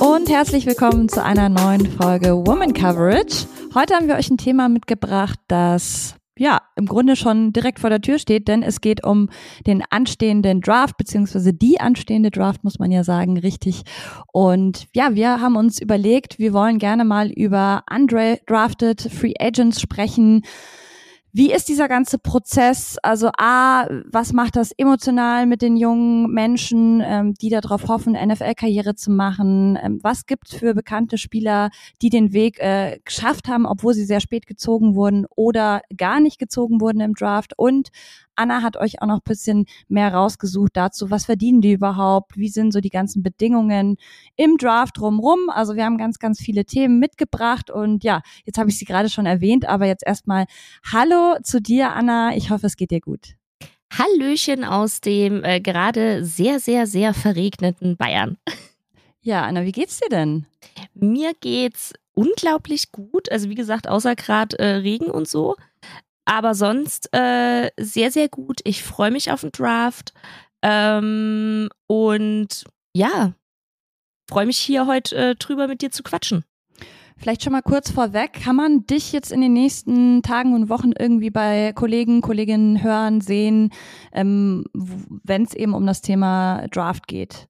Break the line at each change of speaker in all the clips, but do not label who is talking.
Und herzlich willkommen zu einer neuen Folge Woman Coverage. Heute haben wir euch ein Thema mitgebracht, das ja, im Grunde schon direkt vor der Tür steht, denn es geht um den anstehenden Draft, beziehungsweise die anstehende Draft, muss man ja sagen, richtig. Und ja, wir haben uns überlegt, wir wollen gerne mal über undrafted Free Agents sprechen, wie ist dieser ganze Prozess? Also A, was macht das emotional mit den jungen Menschen, ähm, die darauf hoffen, NFL-Karriere zu machen? Ähm, was gibt's für bekannte Spieler, die den Weg äh, geschafft haben, obwohl sie sehr spät gezogen wurden oder gar nicht gezogen wurden im Draft? Und Anna hat euch auch noch ein bisschen mehr rausgesucht dazu, was verdienen die überhaupt, wie sind so die ganzen Bedingungen im Draft drumrum. Also wir haben ganz, ganz viele Themen mitgebracht und ja, jetzt habe ich sie gerade schon erwähnt, aber jetzt erstmal Hallo zu dir, Anna. Ich hoffe, es geht dir gut.
Hallöchen aus dem äh, gerade sehr, sehr, sehr verregneten Bayern.
Ja, Anna, wie geht's dir denn?
Mir geht's unglaublich gut. Also wie gesagt, außer gerade äh, Regen und so. Aber sonst äh, sehr, sehr gut. Ich freue mich auf den Draft. Ähm, und ja, freue mich hier heute äh, drüber mit dir zu quatschen.
Vielleicht schon mal kurz vorweg, kann man dich jetzt in den nächsten Tagen und Wochen irgendwie bei Kollegen, Kolleginnen hören, sehen, ähm, wenn es eben um das Thema Draft geht?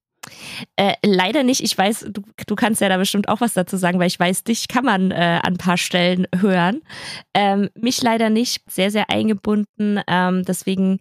Äh, leider nicht. Ich weiß, du, du kannst ja da bestimmt auch was dazu sagen, weil ich weiß, dich kann man äh, an ein paar Stellen hören. Ähm, mich leider nicht. Sehr, sehr eingebunden. Ähm, deswegen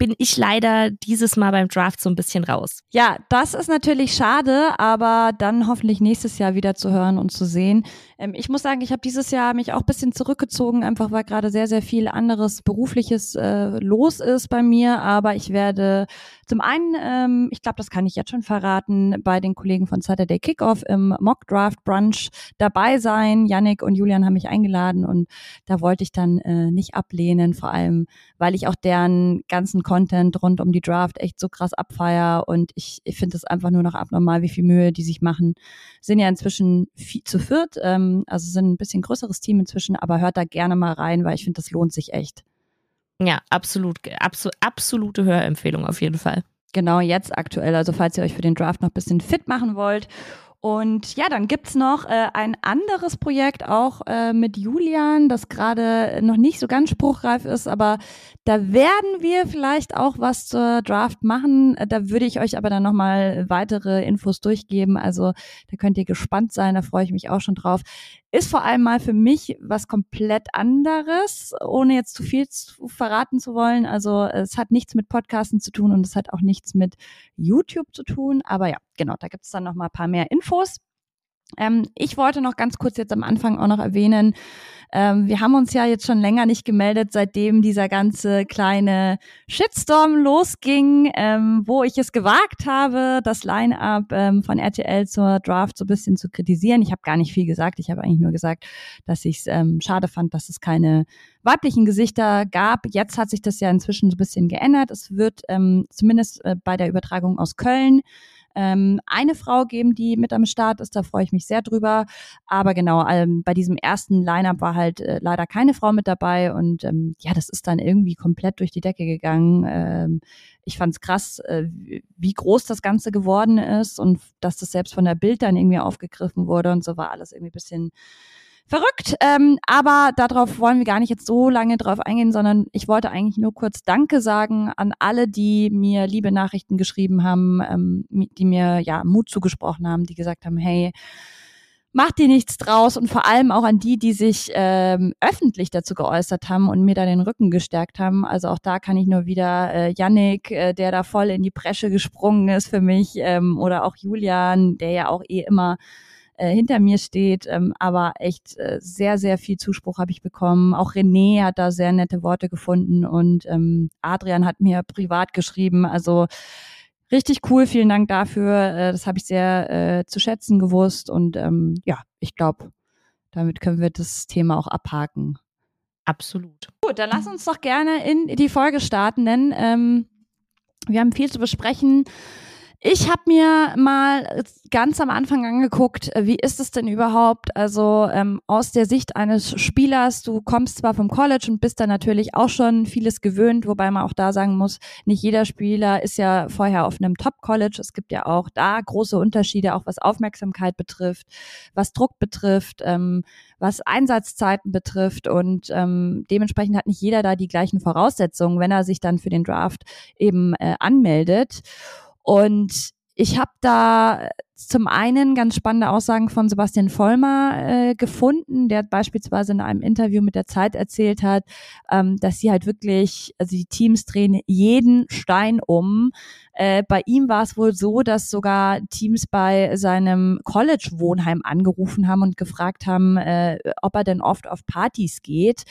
bin ich leider dieses Mal beim Draft so ein bisschen raus.
Ja, das ist natürlich schade, aber dann hoffentlich nächstes Jahr wieder zu hören und zu sehen. Ähm, ich muss sagen, ich habe dieses Jahr mich auch bisschen zurückgezogen, einfach weil gerade sehr, sehr viel anderes berufliches äh, los ist bei mir. Aber ich werde zum einen, ähm, ich glaube, das kann ich jetzt schon verraten, bei den Kollegen von Saturday Kickoff im Mock Draft Brunch dabei sein. Yannick und Julian haben mich eingeladen und da wollte ich dann äh, nicht ablehnen, vor allem, weil ich auch deren ganzen Content rund um die Draft echt so krass abfeier und ich, ich finde es einfach nur noch abnormal, wie viel Mühe die sich machen. Sind ja inzwischen viel, zu viert, ähm, also sind ein bisschen größeres Team inzwischen, aber hört da gerne mal rein, weil ich finde, das lohnt sich echt.
Ja, absolut, absolut, absolute Hörempfehlung auf jeden Fall.
Genau, jetzt aktuell. Also falls ihr euch für den Draft noch ein bisschen fit machen wollt. Und ja, dann gibt's noch äh, ein anderes Projekt auch äh, mit Julian, das gerade noch nicht so ganz spruchreif ist, aber da werden wir vielleicht auch was zur Draft machen. Da würde ich euch aber dann nochmal weitere Infos durchgeben. Also da könnt ihr gespannt sein, da freue ich mich auch schon drauf. Ist vor allem mal für mich was komplett anderes, ohne jetzt zu viel zu verraten zu wollen. Also es hat nichts mit Podcasten zu tun und es hat auch nichts mit YouTube zu tun. Aber ja, genau, da gibt es dann nochmal ein paar mehr Infos. Ähm, ich wollte noch ganz kurz jetzt am Anfang auch noch erwähnen, ähm, wir haben uns ja jetzt schon länger nicht gemeldet, seitdem dieser ganze kleine Shitstorm losging, ähm, wo ich es gewagt habe, das Line-up ähm, von RTL zur Draft so ein bisschen zu kritisieren. Ich habe gar nicht viel gesagt. Ich habe eigentlich nur gesagt, dass ich es ähm, schade fand, dass es keine weiblichen Gesichter gab. Jetzt hat sich das ja inzwischen so ein bisschen geändert. Es wird ähm, zumindest äh, bei der Übertragung aus Köln ähm, eine Frau geben, die mit am Start ist. Da freue ich mich sehr drüber. Aber genau, ähm, bei diesem ersten Line-up war halt äh, leider keine Frau mit dabei und ähm, ja, das ist dann irgendwie komplett durch die Decke gegangen. Ähm, ich fand es krass, äh, wie groß das Ganze geworden ist und dass das selbst von der Bild dann irgendwie aufgegriffen wurde und so war alles irgendwie bisschen verrückt. Ähm, aber darauf wollen wir gar nicht jetzt so lange drauf eingehen, sondern ich wollte eigentlich nur kurz Danke sagen an alle, die mir liebe Nachrichten geschrieben haben, ähm, die mir ja Mut zugesprochen haben, die gesagt haben, hey, mach dir nichts draus und vor allem auch an die, die sich ähm, öffentlich dazu geäußert haben und mir da den Rücken gestärkt haben. Also auch da kann ich nur wieder äh, Yannick, äh, der da voll in die Bresche gesprungen ist für mich, ähm, oder auch Julian, der ja auch eh immer äh, hinter mir steht. Ähm, aber echt äh, sehr, sehr viel Zuspruch habe ich bekommen. Auch René hat da sehr nette Worte gefunden und ähm, Adrian hat mir privat geschrieben. Also richtig cool, vielen Dank dafür. Äh, das habe ich sehr äh, zu schätzen gewusst. Und ähm, ja, ich glaube, damit können wir das Thema auch abhaken.
Absolut.
Gut, dann lass uns doch gerne in die Folge starten, denn ähm, wir haben viel zu besprechen. Ich habe mir mal ganz am Anfang angeguckt, wie ist es denn überhaupt? Also ähm, aus der Sicht eines Spielers, du kommst zwar vom College und bist da natürlich auch schon vieles gewöhnt, wobei man auch da sagen muss, nicht jeder Spieler ist ja vorher auf einem Top-College. Es gibt ja auch da große Unterschiede, auch was Aufmerksamkeit betrifft, was Druck betrifft, ähm, was Einsatzzeiten betrifft und ähm, dementsprechend hat nicht jeder da die gleichen Voraussetzungen, wenn er sich dann für den Draft eben äh, anmeldet. Und ich habe da zum einen ganz spannende Aussagen von Sebastian Vollmer äh, gefunden, der beispielsweise in einem Interview mit der Zeit erzählt hat, ähm, dass sie halt wirklich, also die Teams drehen jeden Stein um. Äh, bei ihm war es wohl so, dass sogar Teams bei seinem College-Wohnheim angerufen haben und gefragt haben, äh, ob er denn oft auf Partys geht.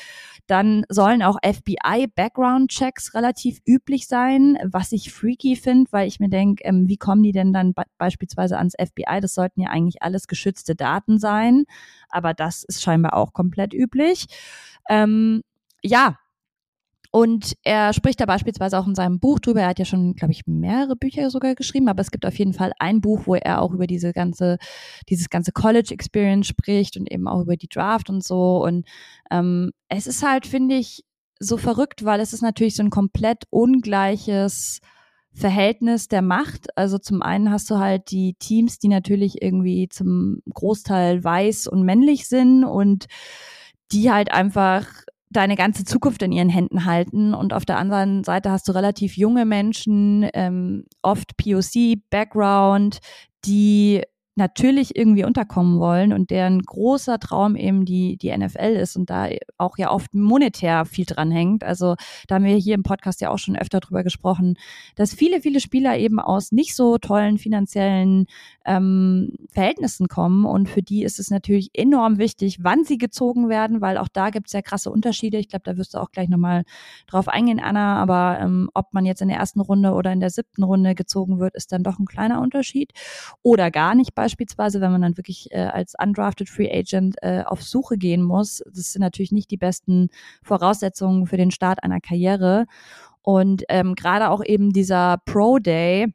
Dann sollen auch FBI-Background-Checks relativ üblich sein, was ich freaky finde, weil ich mir denke, ähm, wie kommen die denn dann beispielsweise ans FBI. Das sollten ja eigentlich alles geschützte Daten sein, aber das ist scheinbar auch komplett üblich. Ähm, ja, und er spricht da beispielsweise auch in seinem Buch drüber. Er hat ja schon, glaube ich, mehrere Bücher sogar geschrieben, aber es gibt auf jeden Fall ein Buch, wo er auch über diese ganze, dieses ganze College Experience spricht und eben auch über die Draft und so. Und ähm, es ist halt, finde ich, so verrückt, weil es ist natürlich so ein komplett ungleiches Verhältnis der Macht. Also zum einen hast du halt die Teams, die natürlich irgendwie zum Großteil weiß und männlich sind und die halt einfach deine ganze Zukunft in ihren Händen halten. Und auf der anderen Seite hast du relativ junge Menschen, ähm, oft POC, Background, die natürlich irgendwie unterkommen wollen und deren großer Traum eben die, die NFL ist und da auch ja oft monetär viel dran hängt. Also da haben wir hier im Podcast ja auch schon öfter drüber gesprochen, dass viele, viele Spieler eben aus nicht so tollen finanziellen ähm, Verhältnissen kommen und für die ist es natürlich enorm wichtig, wann sie gezogen werden, weil auch da gibt es ja krasse Unterschiede. Ich glaube, da wirst du auch gleich nochmal drauf eingehen, Anna, aber ähm, ob man jetzt in der ersten Runde oder in der siebten Runde gezogen wird, ist dann doch ein kleiner Unterschied oder gar nicht beispielsweise beispielsweise, wenn man dann wirklich äh, als undrafted Free Agent äh, auf Suche gehen muss, das sind natürlich nicht die besten Voraussetzungen für den Start einer Karriere. Und ähm, gerade auch eben dieser Pro Day,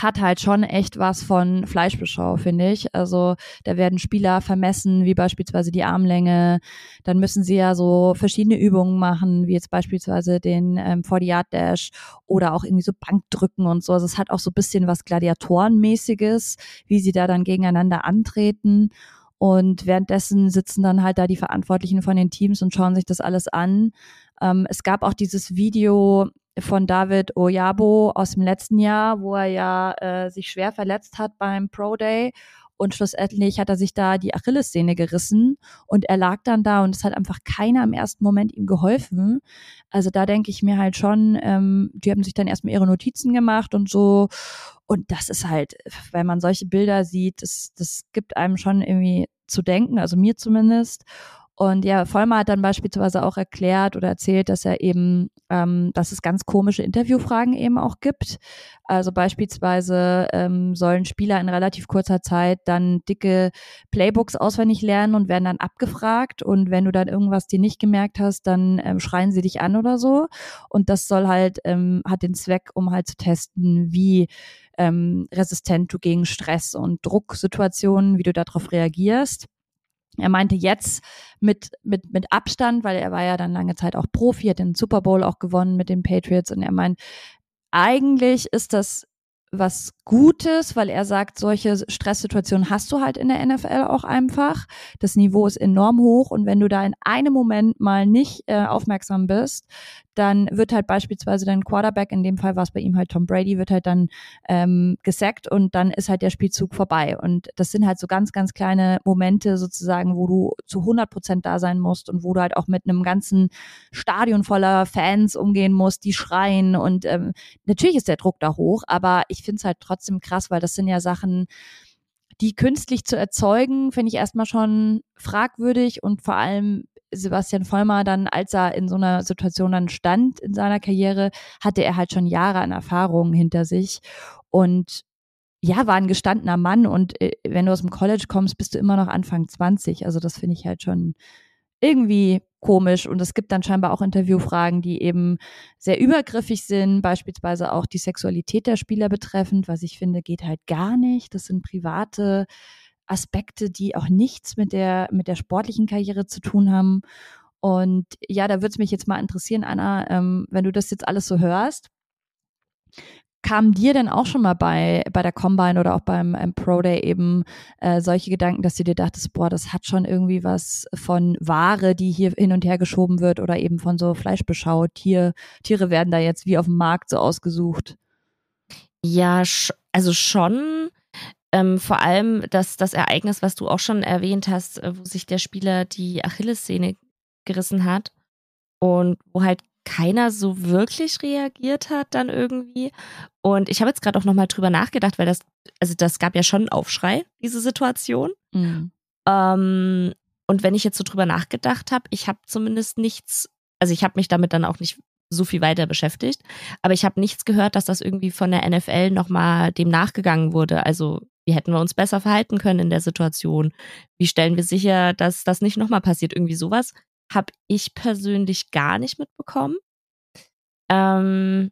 hat halt schon echt was von Fleischbeschau, finde ich. Also da werden Spieler vermessen, wie beispielsweise die Armlänge. Dann müssen sie ja so verschiedene Übungen machen, wie jetzt beispielsweise den ähm, 40-Yard-Dash oder auch irgendwie so Bankdrücken und so. Also es hat auch so ein bisschen was Gladiatorenmäßiges, wie sie da dann gegeneinander antreten. Und währenddessen sitzen dann halt da die Verantwortlichen von den Teams und schauen sich das alles an. Ähm, es gab auch dieses Video, von David Oyabo aus dem letzten Jahr, wo er ja äh, sich schwer verletzt hat beim Pro Day und schlussendlich hat er sich da die Achillessehne gerissen und er lag dann da und es hat einfach keiner im ersten Moment ihm geholfen. Also da denke ich mir halt schon, ähm, die haben sich dann erstmal ihre Notizen gemacht und so. Und das ist halt, wenn man solche Bilder sieht, das, das gibt einem schon irgendwie zu denken, also mir zumindest. Und ja, Vollmer hat dann beispielsweise auch erklärt oder erzählt, dass er eben, ähm, dass es ganz komische Interviewfragen eben auch gibt. Also beispielsweise ähm, sollen Spieler in relativ kurzer Zeit dann dicke Playbooks auswendig lernen und werden dann abgefragt. Und wenn du dann irgendwas dir nicht gemerkt hast, dann ähm, schreien sie dich an oder so. Und das soll halt, ähm, hat den Zweck, um halt zu testen, wie ähm, resistent du gegen Stress und Drucksituationen, wie du darauf reagierst. Er meinte jetzt mit, mit, mit Abstand, weil er war ja dann lange Zeit auch Profi, hat den Super Bowl auch gewonnen mit den Patriots und er meint, eigentlich ist das was Gutes, weil er sagt, solche Stresssituationen hast du halt in der NFL auch einfach. Das Niveau ist enorm hoch und wenn du da in einem Moment mal nicht äh, aufmerksam bist, dann wird halt beispielsweise dein Quarterback, in dem Fall war es bei ihm halt Tom Brady, wird halt dann ähm, gesackt und dann ist halt der Spielzug vorbei. Und das sind halt so ganz, ganz kleine Momente sozusagen, wo du zu 100 Prozent da sein musst und wo du halt auch mit einem ganzen Stadion voller Fans umgehen musst, die schreien und ähm, natürlich ist der Druck da hoch, aber ich finde es halt trotzdem krass, weil das sind ja Sachen, die künstlich zu erzeugen, finde ich erstmal schon fragwürdig und vor allem Sebastian Vollmer dann, als er in so einer Situation dann stand in seiner Karriere, hatte er halt schon Jahre an Erfahrung hinter sich und ja, war ein gestandener Mann und äh, wenn du aus dem College kommst, bist du immer noch Anfang 20. Also das finde ich halt schon irgendwie komisch und es gibt dann scheinbar auch Interviewfragen, die eben sehr übergriffig sind, beispielsweise auch die Sexualität der Spieler betreffend, was ich finde, geht halt gar nicht. Das sind private Aspekte, die auch nichts mit der, mit der sportlichen Karriere zu tun haben. Und ja, da würde es mich jetzt mal interessieren, Anna, ähm, wenn du das jetzt alles so hörst, Kamen dir denn auch schon mal bei, bei der Combine oder auch beim ähm, Pro Day eben äh, solche Gedanken, dass du dir dachtest, boah, das hat schon irgendwie was von Ware, die hier hin und her geschoben wird oder eben von so Fleischbeschau. Tier, Tiere werden da jetzt wie auf dem Markt so ausgesucht.
Ja, also schon. Ähm, vor allem das, das Ereignis, was du auch schon erwähnt hast, äh, wo sich der Spieler die Achillessehne gerissen hat und wo halt keiner so wirklich reagiert hat dann irgendwie. Und ich habe jetzt gerade auch nochmal drüber nachgedacht, weil das, also das gab ja schon einen Aufschrei, diese Situation. Mhm. Ähm, und wenn ich jetzt so drüber nachgedacht habe, ich habe zumindest nichts, also ich habe mich damit dann auch nicht so viel weiter beschäftigt, aber ich habe nichts gehört, dass das irgendwie von der NFL nochmal dem nachgegangen wurde. Also wie hätten wir uns besser verhalten können in der Situation? Wie stellen wir sicher, dass das nicht nochmal passiert? Irgendwie sowas habe ich persönlich gar nicht mitbekommen. Ähm,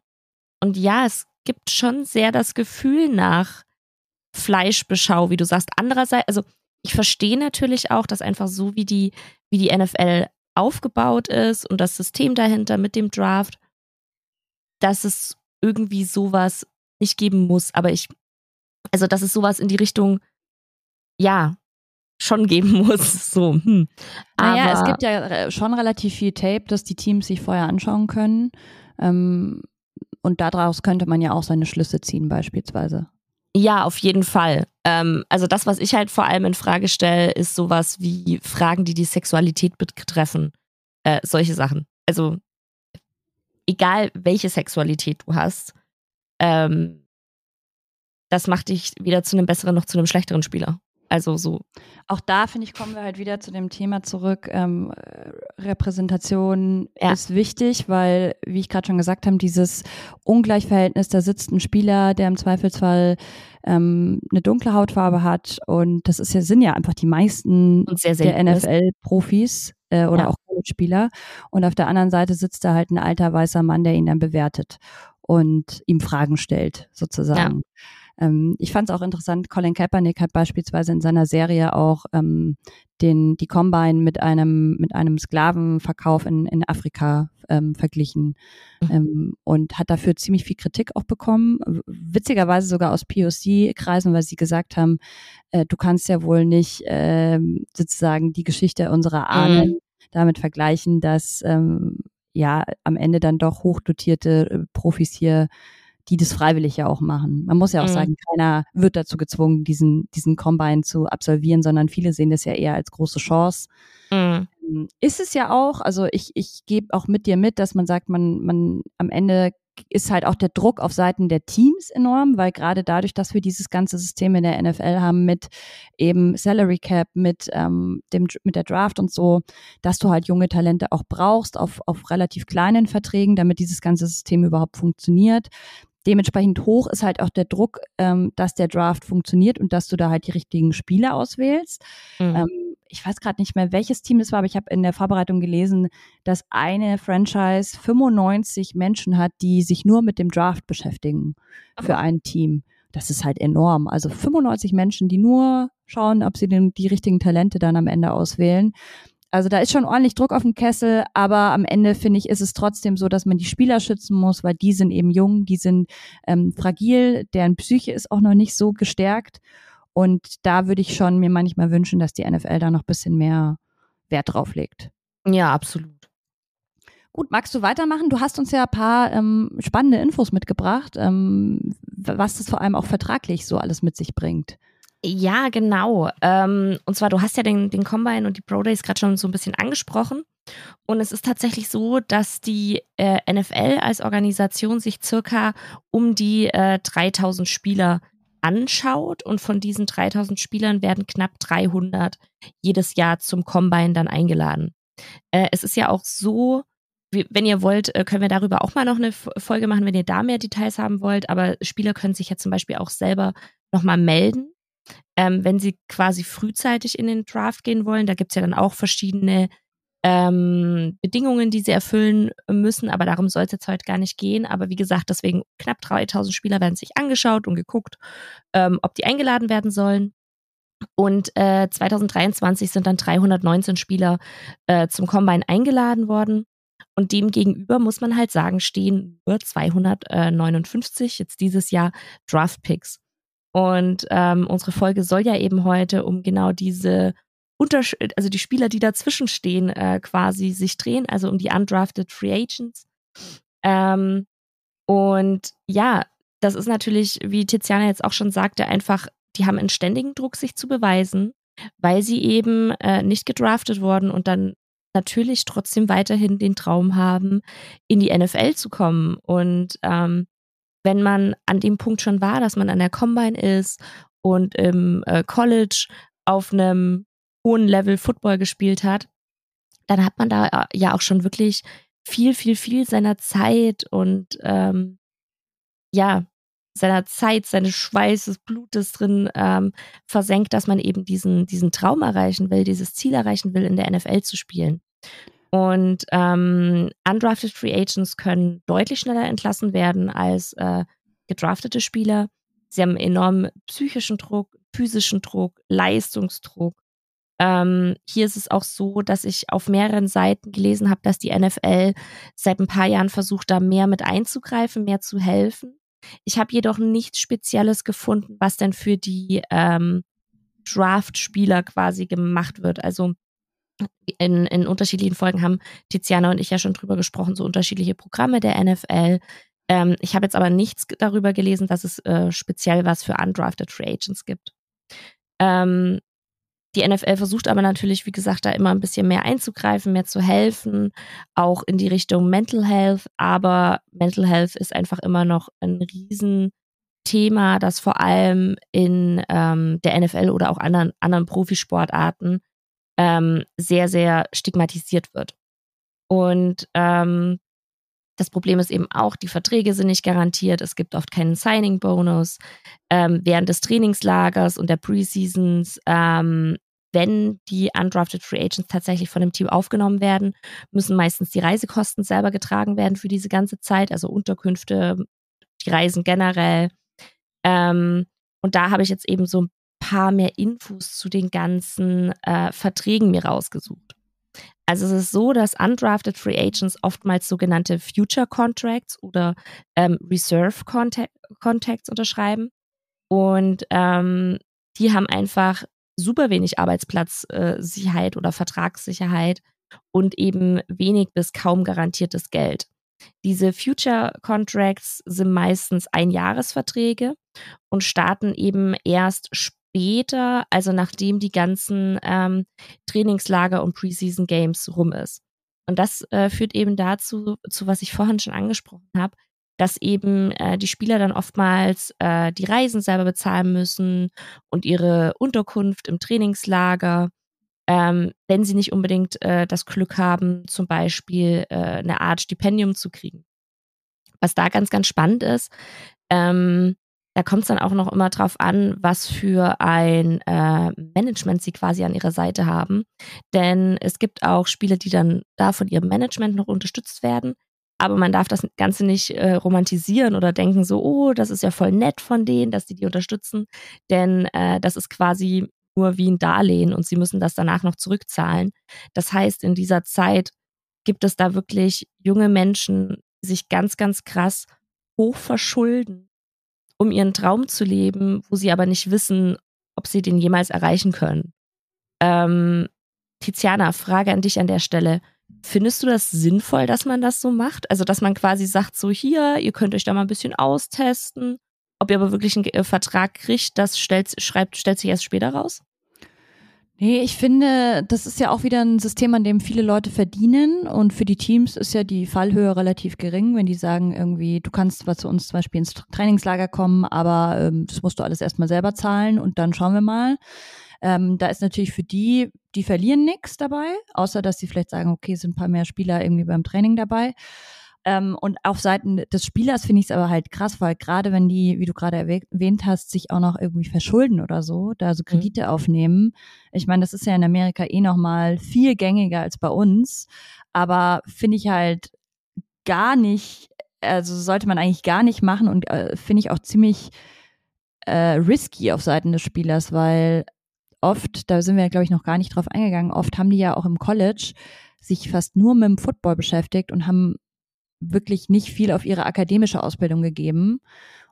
und ja, es gibt schon sehr das Gefühl nach Fleischbeschau, wie du sagst. Andererseits, also ich verstehe natürlich auch, dass einfach so wie die, wie die NFL aufgebaut ist und das System dahinter mit dem Draft, dass es irgendwie sowas nicht geben muss. Aber ich, also dass es sowas in die Richtung, ja, schon geben muss. So, hm.
Naja, Aber es gibt ja schon relativ viel Tape, das die Teams sich vorher anschauen können. Ähm, und daraus könnte man ja auch seine Schlüsse ziehen, beispielsweise.
Ja, auf jeden Fall. Ähm, also das, was ich halt vor allem in Frage stelle, ist sowas wie Fragen, die die Sexualität betreffen. Äh, solche Sachen. Also egal, welche Sexualität du hast, ähm, das macht dich weder zu einem besseren noch zu einem schlechteren Spieler. Also so.
Auch da, finde ich, kommen wir halt wieder zu dem Thema zurück. Ähm, Repräsentation ja. ist wichtig, weil, wie ich gerade schon gesagt habe, dieses Ungleichverhältnis, da sitzt ein Spieler, der im Zweifelsfall ähm, eine dunkle Hautfarbe hat und das ist ja, sind ja einfach die meisten
sehr, sehr
der NFL-Profis äh, oder ja. auch Spieler. Und auf der anderen Seite sitzt da halt ein alter weißer Mann, der ihn dann bewertet und ihm Fragen stellt, sozusagen. Ja. Ähm, ich fand es auch interessant, Colin Kaepernick hat beispielsweise in seiner Serie auch ähm, den, die Combine mit einem, mit einem Sklavenverkauf in, in Afrika ähm, verglichen mhm. ähm, und hat dafür ziemlich viel Kritik auch bekommen. Witzigerweise sogar aus POC-Kreisen, weil sie gesagt haben, äh, du kannst ja wohl nicht äh, sozusagen die Geschichte unserer Ahnen mhm. damit vergleichen, dass ähm, ja am Ende dann doch hochdotierte äh, Profis hier die das freiwillig ja auch machen. Man muss ja auch mhm. sagen, keiner wird dazu gezwungen, diesen, diesen Combine zu absolvieren, sondern viele sehen das ja eher als große Chance. Mhm. Ähm, ist es ja auch, also ich, ich gebe auch mit dir mit, dass man sagt, man, man am Ende ist halt auch der Druck auf Seiten der Teams enorm, weil gerade dadurch, dass wir dieses ganze System in der NFL haben mit eben Salary Cap, mit ähm, dem mit der Draft und so, dass du halt junge Talente auch brauchst auf auf relativ kleinen Verträgen, damit dieses ganze System überhaupt funktioniert dementsprechend hoch ist halt auch der Druck, ähm, dass der Draft funktioniert und dass du da halt die richtigen Spieler auswählst. Mhm. Ähm, ich weiß gerade nicht mehr, welches Team das war, aber ich habe in der Vorbereitung gelesen, dass eine Franchise 95 Menschen hat, die sich nur mit dem Draft beschäftigen für ein Team. Das ist halt enorm. Also 95 Menschen, die nur schauen, ob sie den, die richtigen Talente dann am Ende auswählen. Also da ist schon ordentlich Druck auf dem Kessel, aber am Ende finde ich, ist es trotzdem so, dass man die Spieler schützen muss, weil die sind eben jung, die sind ähm, fragil, deren Psyche ist auch noch nicht so gestärkt. Und da würde ich schon mir manchmal wünschen, dass die NFL da noch bisschen mehr Wert drauf legt.
Ja, absolut.
Gut, magst du weitermachen? Du hast uns ja ein paar ähm, spannende Infos mitgebracht, ähm, was das vor allem auch vertraglich so alles mit sich bringt.
Ja, genau. Ähm, und zwar, du hast ja den, den Combine und die Pro Days gerade schon so ein bisschen angesprochen. Und es ist tatsächlich so, dass die äh, NFL als Organisation sich circa um die äh, 3000 Spieler anschaut. Und von diesen 3000 Spielern werden knapp 300 jedes Jahr zum Combine dann eingeladen. Äh, es ist ja auch so, wenn ihr wollt, äh, können wir darüber auch mal noch eine Folge machen, wenn ihr da mehr Details haben wollt. Aber Spieler können sich ja zum Beispiel auch selber nochmal melden ähm, wenn sie quasi frühzeitig in den Draft gehen wollen. Da gibt's ja dann auch verschiedene ähm, Bedingungen, die sie erfüllen müssen, aber darum soll es jetzt heute gar nicht gehen. Aber wie gesagt, deswegen knapp 3000 Spieler werden sich angeschaut und geguckt, ähm, ob die eingeladen werden sollen. Und äh, 2023 sind dann 319 Spieler äh, zum Combine eingeladen worden. Und dem gegenüber muss man halt sagen, stehen nur 259 jetzt dieses Jahr Draft Picks. Und ähm, unsere Folge soll ja eben heute um genau diese Untersch also die Spieler, die dazwischen stehen, äh, quasi sich drehen, also um die undrafted Free Agents. Ähm, und ja, das ist natürlich, wie Tiziana jetzt auch schon sagte, einfach, die haben einen ständigen Druck, sich zu beweisen, weil sie eben äh, nicht gedraftet wurden und dann natürlich trotzdem weiterhin den Traum haben, in die NFL zu kommen. Und ähm, wenn man an dem Punkt schon war, dass man an der Combine ist und im äh, College auf einem hohen Level Football gespielt hat, dann hat man da äh, ja auch schon wirklich viel, viel, viel seiner Zeit und ähm, ja, seiner Zeit, seines Schweißes, Blutes drin ähm, versenkt, dass man eben diesen, diesen Traum erreichen will, dieses Ziel erreichen will, in der NFL zu spielen. Und ähm, undrafted Free Agents können deutlich schneller entlassen werden als äh, gedraftete Spieler. Sie haben enormen psychischen Druck, physischen Druck, Leistungsdruck. Ähm, hier ist es auch so, dass ich auf mehreren Seiten gelesen habe, dass die NFL seit ein paar Jahren versucht, da mehr mit einzugreifen, mehr zu helfen. Ich habe jedoch nichts Spezielles gefunden, was denn für die ähm, Draft-Spieler quasi gemacht wird. Also in, in unterschiedlichen Folgen haben Tiziana und ich ja schon drüber gesprochen, so unterschiedliche Programme der NFL. Ähm, ich habe jetzt aber nichts darüber gelesen, dass es äh, speziell was für undrafted Free Agents gibt. Ähm, die NFL versucht aber natürlich, wie gesagt, da immer ein bisschen mehr einzugreifen, mehr zu helfen, auch in die Richtung Mental Health. Aber Mental Health ist einfach immer noch ein Riesenthema, das vor allem in ähm, der NFL oder auch anderen, anderen Profisportarten ähm, sehr, sehr stigmatisiert wird. Und ähm, das Problem ist eben auch, die Verträge sind nicht garantiert. Es gibt oft keinen Signing-Bonus. Ähm, während des Trainingslagers und der Preseasons, ähm, wenn die undrafted Free Agents tatsächlich von dem Team aufgenommen werden, müssen meistens die Reisekosten selber getragen werden für diese ganze Zeit, also Unterkünfte, die Reisen generell. Ähm, und da habe ich jetzt eben so ein paar mehr Infos zu den ganzen äh, Verträgen mir rausgesucht. Also es ist so, dass undrafted Free Agents oftmals sogenannte Future Contracts oder ähm, Reserve Contracts unterschreiben. Und ähm, die haben einfach super wenig Arbeitsplatzsicherheit äh, oder Vertragssicherheit und eben wenig bis kaum garantiertes Geld. Diese Future Contracts sind meistens Einjahresverträge und starten eben erst später, also nachdem die ganzen ähm, Trainingslager und Preseason Games rum ist. Und das äh, führt eben dazu, zu was ich vorhin schon angesprochen habe, dass eben äh, die Spieler dann oftmals äh, die Reisen selber bezahlen müssen und ihre Unterkunft im Trainingslager, ähm, wenn sie nicht unbedingt äh, das Glück haben, zum Beispiel äh, eine Art Stipendium zu kriegen. Was da ganz, ganz spannend ist, ähm, da kommt es dann auch noch immer drauf an, was für ein äh, Management sie quasi an ihrer Seite haben. Denn es gibt auch Spieler, die dann da von ihrem Management noch unterstützt werden. Aber man darf das Ganze nicht äh, romantisieren oder denken so, oh, das ist ja voll nett von denen, dass die die unterstützen. Denn äh, das ist quasi nur wie ein Darlehen und sie müssen das danach noch zurückzahlen. Das heißt, in dieser Zeit gibt es da wirklich junge Menschen, die sich ganz, ganz krass hoch verschulden um ihren Traum zu leben, wo sie aber nicht wissen, ob sie den jemals erreichen können. Ähm, Tiziana, Frage an dich an der Stelle. Findest du das sinnvoll, dass man das so macht? Also, dass man quasi sagt, so hier, ihr könnt euch da mal ein bisschen austesten. Ob ihr aber wirklich einen äh, Vertrag kriegt, das stellt, schreibt, stellt sich erst später raus?
Nee, ich finde, das ist ja auch wieder ein System, an dem viele Leute verdienen und für die Teams ist ja die Fallhöhe relativ gering, wenn die sagen irgendwie, du kannst zwar zu uns zum Beispiel ins Trainingslager kommen, aber ähm, das musst du alles erstmal selber zahlen und dann schauen wir mal. Ähm, da ist natürlich für die, die verlieren nichts dabei, außer dass sie vielleicht sagen, okay, sind ein paar mehr Spieler irgendwie beim Training dabei. Ähm, und auf Seiten des Spielers finde ich es aber halt krass, weil gerade wenn die, wie du gerade erwähnt hast, sich auch noch irgendwie verschulden oder so, da so mhm. Kredite mhm. aufnehmen. Ich meine, das ist ja in Amerika eh nochmal viel gängiger als bei uns. Aber finde ich halt gar nicht, also sollte man eigentlich gar nicht machen und äh, finde ich auch ziemlich äh, risky auf Seiten des Spielers, weil oft, da sind wir, glaube ich, noch gar nicht drauf eingegangen, oft haben die ja auch im College sich fast nur mit dem Football beschäftigt und haben wirklich nicht viel auf ihre akademische Ausbildung gegeben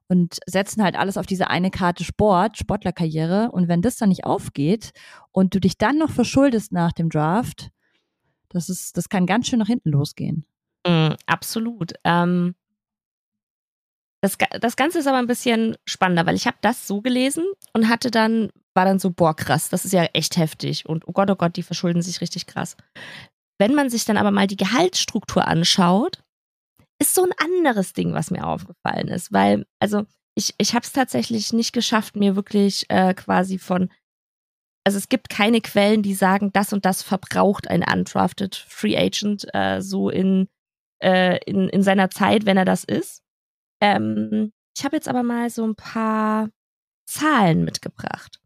und setzen halt alles auf diese eine Karte Sport, Sportlerkarriere. Und wenn das dann nicht aufgeht und du dich dann noch verschuldest nach dem Draft, das ist, das kann ganz schön nach hinten losgehen.
Mm, absolut. Ähm, das, das Ganze ist aber ein bisschen spannender, weil ich habe das so gelesen und hatte dann, war dann so, boah, krass, das ist ja echt heftig. Und oh Gott, oh Gott, die verschulden sich richtig krass. Wenn man sich dann aber mal die Gehaltsstruktur anschaut, ist so ein anderes Ding, was mir aufgefallen ist. Weil, also ich, ich habe es tatsächlich nicht geschafft, mir wirklich äh, quasi von, also es gibt keine Quellen, die sagen, das und das verbraucht ein undrafted Free Agent äh, so in, äh, in, in seiner Zeit, wenn er das ist. Ähm, ich habe jetzt aber mal so ein paar Zahlen mitgebracht.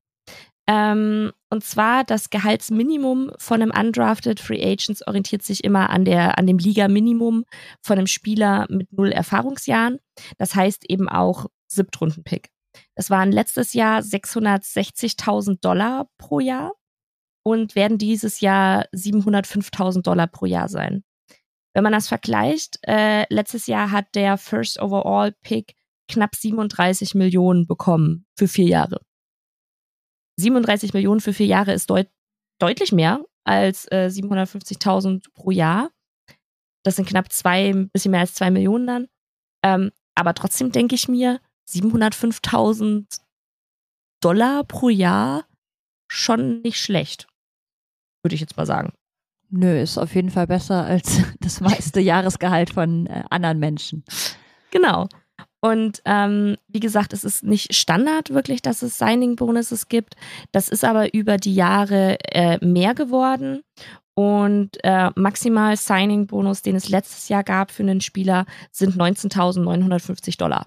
Ähm, und zwar das Gehaltsminimum von einem undrafted Free Agents orientiert sich immer an, der, an dem Liga-Minimum von einem Spieler mit null Erfahrungsjahren. Das heißt eben auch Siebtrunden-Pick. Das waren letztes Jahr 660.000 Dollar pro Jahr und werden dieses Jahr 705.000 Dollar pro Jahr sein. Wenn man das vergleicht, äh, letztes Jahr hat der First Overall Pick knapp 37 Millionen bekommen für vier Jahre. 37 Millionen für vier Jahre ist deut deutlich mehr als äh, 750.000 pro Jahr. Das sind knapp zwei, ein bisschen mehr als zwei Millionen dann. Ähm, aber trotzdem denke ich mir, 705.000 Dollar pro Jahr schon nicht schlecht. Würde ich jetzt mal sagen.
Nö, ist auf jeden Fall besser als das meiste Jahresgehalt von äh, anderen Menschen.
Genau. Und ähm, wie gesagt, es ist nicht Standard wirklich, dass es Signing-Bonuses gibt. Das ist aber über die Jahre äh, mehr geworden. Und äh, maximal Signing-Bonus, den es letztes Jahr gab für einen Spieler, sind 19.950 Dollar.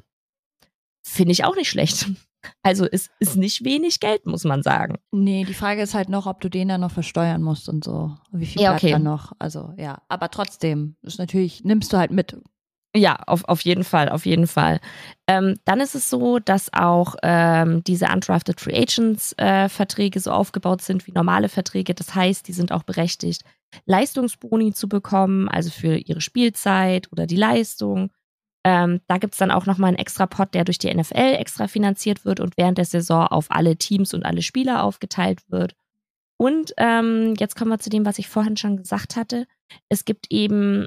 Finde ich auch nicht schlecht. Also es ist nicht wenig Geld, muss man sagen.
Nee, die Frage ist halt noch, ob du den dann noch versteuern musst und so. Wie viel ja, bleibt okay. dann noch? Also ja, aber trotzdem, ist natürlich, nimmst du halt mit.
Ja, auf, auf jeden Fall, auf jeden Fall. Ähm, dann ist es so, dass auch ähm, diese Undrafted Free Agents äh, Verträge so aufgebaut sind wie normale Verträge. Das heißt, die sind auch berechtigt, Leistungsboni zu bekommen, also für ihre Spielzeit oder die Leistung. Ähm, da gibt es dann auch nochmal einen extra Pot, der durch die NFL extra finanziert wird und während der Saison auf alle Teams und alle Spieler aufgeteilt wird. Und ähm, jetzt kommen wir zu dem, was ich vorhin schon gesagt hatte. Es gibt eben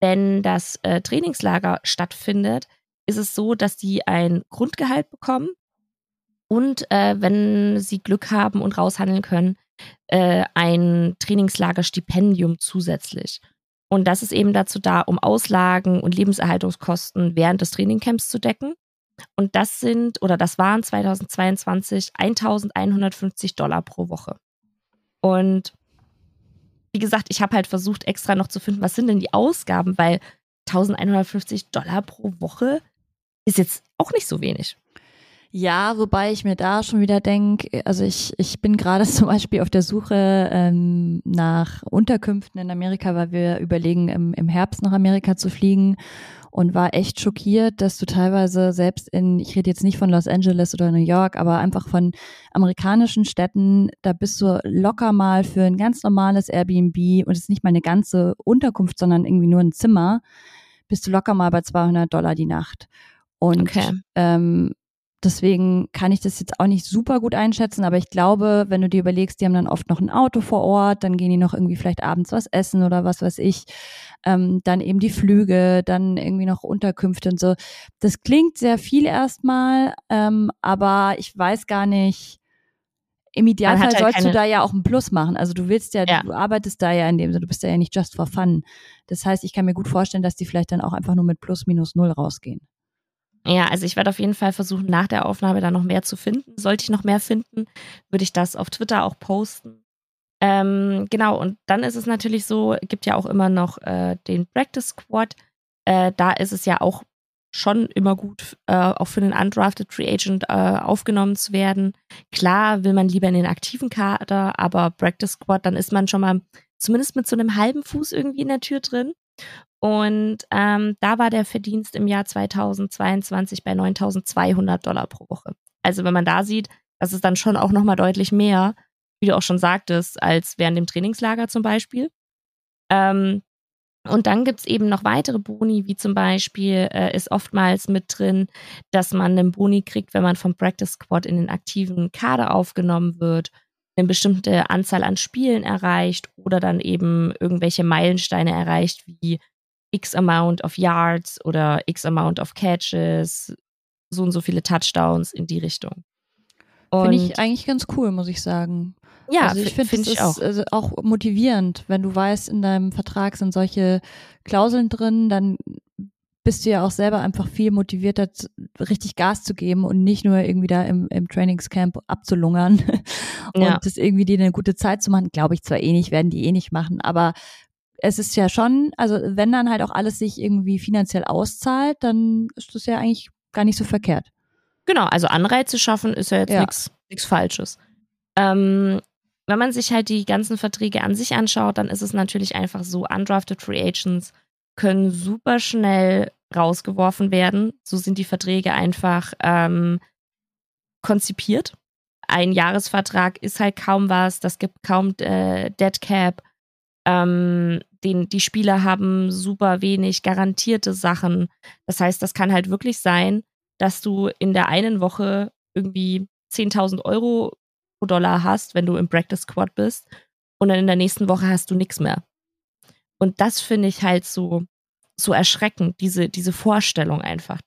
wenn das äh, Trainingslager stattfindet, ist es so, dass die ein Grundgehalt bekommen und äh, wenn sie Glück haben und raushandeln können, äh, ein Trainingslagerstipendium zusätzlich. Und das ist eben dazu da, um Auslagen und Lebenserhaltungskosten während des Trainingcamps zu decken. Und das sind, oder das waren 2022 1150 Dollar pro Woche. Und wie gesagt, ich habe halt versucht, extra noch zu finden, was sind denn die Ausgaben, weil 1150 Dollar pro Woche ist jetzt auch nicht so wenig.
Ja, wobei ich mir da schon wieder denke, also ich, ich bin gerade zum Beispiel auf der Suche ähm, nach Unterkünften in Amerika, weil wir überlegen, im, im Herbst nach Amerika zu fliegen und war echt schockiert, dass du teilweise selbst in, ich rede jetzt nicht von Los Angeles oder New York, aber einfach von amerikanischen Städten, da bist du locker mal für ein ganz normales Airbnb und es ist nicht mal eine ganze Unterkunft, sondern irgendwie nur ein Zimmer, bist du locker mal bei 200 Dollar die Nacht. Und okay. ähm, Deswegen kann ich das jetzt auch nicht super gut einschätzen, aber ich glaube, wenn du dir überlegst, die haben dann oft noch ein Auto vor Ort, dann gehen die noch irgendwie vielleicht abends was essen oder was weiß ich, ähm, dann eben die Flüge, dann irgendwie noch Unterkünfte und so. Das klingt sehr viel erstmal, ähm, aber ich weiß gar nicht, im Idealfall halt sollst du da ja auch einen Plus machen. Also du willst ja, ja, du arbeitest da ja in dem Sinne, du bist ja nicht just for fun. Das heißt, ich kann mir gut vorstellen, dass die vielleicht dann auch einfach nur mit plus minus null rausgehen.
Ja, also ich werde auf jeden Fall versuchen, nach der Aufnahme da noch mehr zu finden. Sollte ich noch mehr finden, würde ich das auf Twitter auch posten. Ähm, genau, und dann ist es natürlich so, gibt ja auch immer noch äh, den Practice Squad. äh, da ist es ja auch schon immer gut, äh, auch für einen undrafted Free Agent äh, aufgenommen zu werden. Klar will man lieber in den aktiven Kader, aber Practice Squad, dann ist man schon mal zumindest mit so einem halben Fuß irgendwie in der Tür drin. Und ähm, da war der Verdienst im Jahr 2022 bei 9.200 Dollar pro Woche. Also wenn man da sieht, das ist dann schon auch nochmal deutlich mehr, wie du auch schon sagtest, als während dem Trainingslager zum Beispiel. Ähm, und dann gibt's eben noch weitere Boni, wie zum Beispiel äh, ist oftmals mit drin, dass man einen Boni kriegt, wenn man vom Practice Squad in den aktiven Kader aufgenommen wird, eine bestimmte Anzahl an Spielen erreicht oder dann eben irgendwelche Meilensteine erreicht, wie X Amount of Yards oder X Amount of Catches, so und so viele Touchdowns in die Richtung.
Finde ich eigentlich ganz cool, muss ich sagen.
Ja,
also ich finde
find
es
ich auch.
Also auch motivierend, wenn du weißt, in deinem Vertrag sind solche Klauseln drin, dann bist du ja auch selber einfach viel motivierter, richtig Gas zu geben und nicht nur irgendwie da im, im Trainingscamp abzulungern und
Ja.
das irgendwie dir eine gute Zeit zu machen. Glaube ich zwar eh nicht, werden die eh nicht machen, aber es ist ja schon, also wenn dann halt auch alles sich irgendwie finanziell auszahlt, dann ist das ja eigentlich gar nicht so verkehrt.
Genau, also Anreize schaffen ist ja jetzt
Ja.
nichts Falsches. Ähm, wenn man sich halt die ganzen Verträge an sich anschaut, dann ist es natürlich einfach so, undrafted Free Agents können super schnell rausgeworfen werden. So sind die Verträge einfach ähm, konzipiert. Ein Jahresvertrag ist halt kaum was, das gibt kaum äh, Dead Cap. Ähm, den, die Spieler haben super wenig garantierte Sachen. Das heißt, das kann halt wirklich sein, dass du in der einen Woche irgendwie 10.000 Euro pro Dollar hast, wenn du im Practice Squad bist. Und dann in der nächsten Woche hast du nichts mehr. Und das finde ich halt so, so erschreckend, diese, diese Vorstellung einfach.